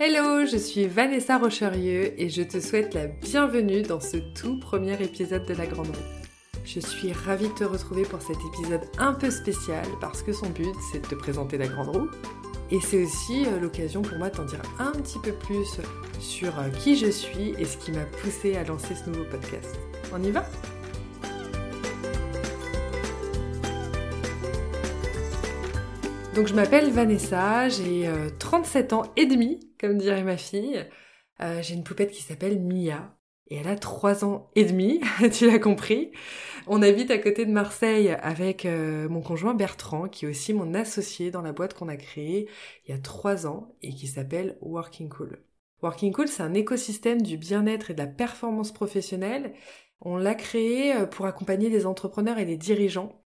Hello, je suis Vanessa Rocherieux et je te souhaite la bienvenue dans ce tout premier épisode de La Grande Roue. Je suis ravie de te retrouver pour cet épisode un peu spécial parce que son but c'est de te présenter La Grande Roue et c'est aussi euh, l'occasion pour moi de dire un petit peu plus sur euh, qui je suis et ce qui m'a poussé à lancer ce nouveau podcast. On y va? Donc je m'appelle Vanessa, j'ai 37 euh, ans et demi, comme dirait ma fille. Euh, j'ai une poupette qui s'appelle Mia. Et elle a 3 ans et demi, tu l'as compris. On habite à côté de Marseille avec euh, mon conjoint Bertrand, qui est aussi mon associé dans la boîte qu'on a créée il y a 3 ans et qui s'appelle Working Cool. Working Cool, c'est un écosystème du bien-être et de la performance professionnelle. On l'a créé pour accompagner les entrepreneurs et les dirigeants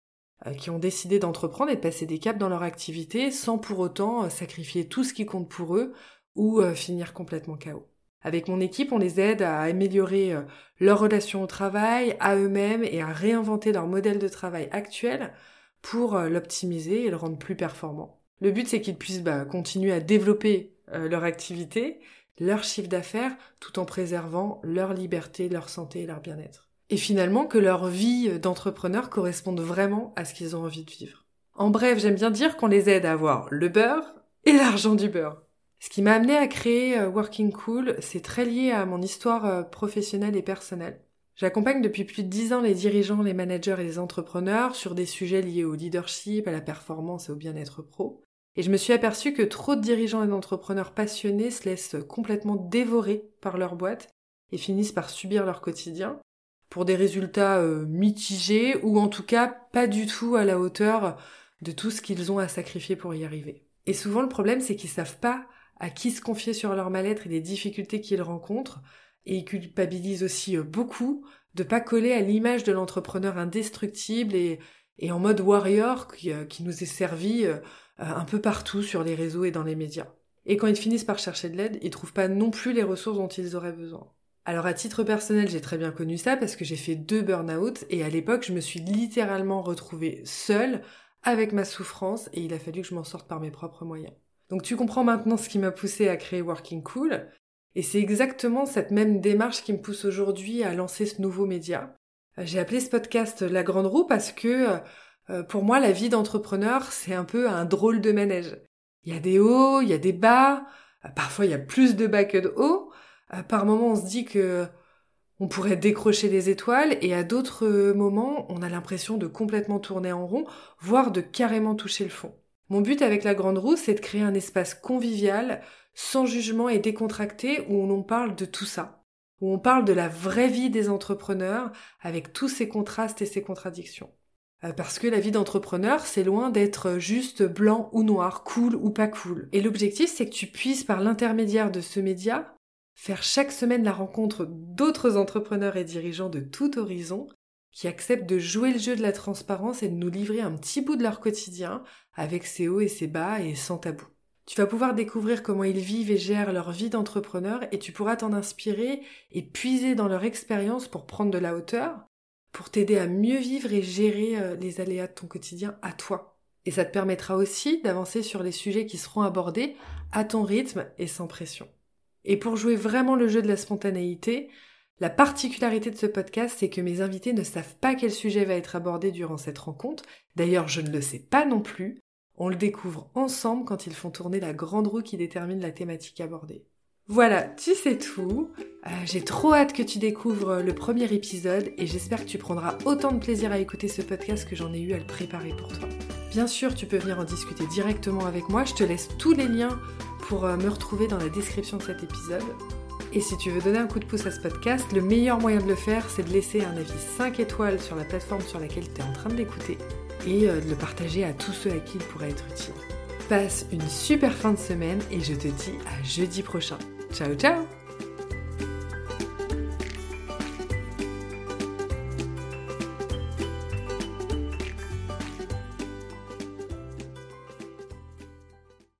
qui ont décidé d'entreprendre et de passer des caps dans leur activité sans pour autant euh, sacrifier tout ce qui compte pour eux ou euh, finir complètement chaos. Avec mon équipe, on les aide à améliorer leur relation au travail, à eux-mêmes et à réinventer leur modèle de travail actuel pour l'optimiser et le rendre plus performant. Le but, c'est qu'ils puissent bah, continuer à développer leur activité, leur chiffre d'affaires, tout en préservant leur liberté, leur santé et leur bien-être et finalement que leur vie d'entrepreneur corresponde vraiment à ce qu'ils ont envie de vivre. En bref, j'aime bien dire qu'on les aide à avoir le beurre et l'argent du beurre. Ce qui m'a amené à créer euh, Working Cool, c'est très lié à mon histoire euh, professionnelle et personnelle. J'accompagne depuis plus de dix ans les dirigeants, les managers et les entrepreneurs sur des sujets liés au leadership, à la performance et au bien-être pro. Et je me suis aperçue que trop de dirigeants et d'entrepreneurs passionnés se laissent complètement dévorer par leur boîte et finissent par subir leur quotidien, pour des résultats euh, mitigés ou en tout cas pas du tout à la hauteur de tout ce qu'ils ont à sacrifier pour y arriver. Et souvent le problème c'est qu'ils savent pas à qui se confier sur leur mal-être et les difficultés qu'ils rencontrent et ils culpabilisent aussi euh, beaucoup de pas coller à l'image de l'entrepreneur indestructible et, en mode warrior qui, euh, qui nous est servi un peu partout sur les réseaux et dans les médias. Et quand ils finissent par chercher de l'aide, ils trouvent pas non plus les ressources dont ils auraient besoin. Alors à titre personnel, j'ai très bien connu ça parce que j'ai fait deux burn-out et à l'époque, je me suis littéralement retrouvée seule avec ma souffrance et il a fallu que je m'en sorte par mes propres moyens. Donc tu comprends maintenant ce qui m'a poussé à créer Working Cool et c'est exactement cette même démarche qui me pousse aujourd'hui à lancer ce nouveau média. Euh, j'ai appelé ce podcast La Grande Roue parce que euh, pour moi, la vie d'entrepreneur, c'est un peu un drôle de manège. Il y a des hauts, il y a des bas, euh, parfois il y a plus de bas que de hauts, euh, par moments, on se dit que on pourrait décrocher des étoiles et à d'autres moments, on a l'impression de complètement tourner en rond, voire de carrément toucher le fond. Mon but avec la Grande Roue, c'est de créer un espace convivial, sans jugement et décontracté, où on parle de tout ça, où on parle de la vraie vie des entrepreneurs, avec tous ces contrastes et ces contradictions. Euh, parce que la vie d'entrepreneur, c'est loin d'être juste blanc ou noir, cool ou pas cool. Et l'objectif, c'est que tu puisses, par l'intermédiaire de ce média, faire chaque semaine la rencontre d'autres entrepreneurs et dirigeants de tout horizon qui acceptent de jouer le jeu de la transparence et de nous livrer un petit bout de leur quotidien avec ses hauts et ses bas et sans tabou. Tu vas pouvoir découvrir comment ils vivent et gèrent leur vie d'entrepreneur et tu pourras t'en inspirer et puiser dans leur expérience pour prendre de la hauteur, pour t'aider à mieux vivre et gérer euh, les aléas de ton quotidien à toi. Et ça te permettra aussi d'avancer sur les sujets qui seront abordés à ton rythme et sans pression. Et pour jouer vraiment le jeu de la spontanéité, la particularité de ce podcast, c'est que mes invités ne savent pas quel sujet va être abordé durant cette rencontre. D'ailleurs, je ne le sais pas non plus. On le découvre ensemble quand ils font tourner la grande roue qui détermine la thématique abordée. Voilà, tu sais tout. Euh, j'ai trop hâte que tu découvres le premier épisode et j'espère que tu prendras autant de plaisir à écouter ce podcast que j'en ai eu à le préparer pour toi. Bien sûr, tu peux venir en discuter directement avec moi. Je te laisse tous les liens pour euh, me retrouver dans la description de cet épisode. Et si tu veux donner un coup de pouce à ce podcast, le meilleur moyen de le faire, c'est de laisser un avis 5 étoiles sur la plateforme sur laquelle tu es en train de l'écouter et euh, de le partager à tous ceux à qui il pourrait être utile. Passe une super fin de semaine et je te dis à jeudi prochain. Chao, chao.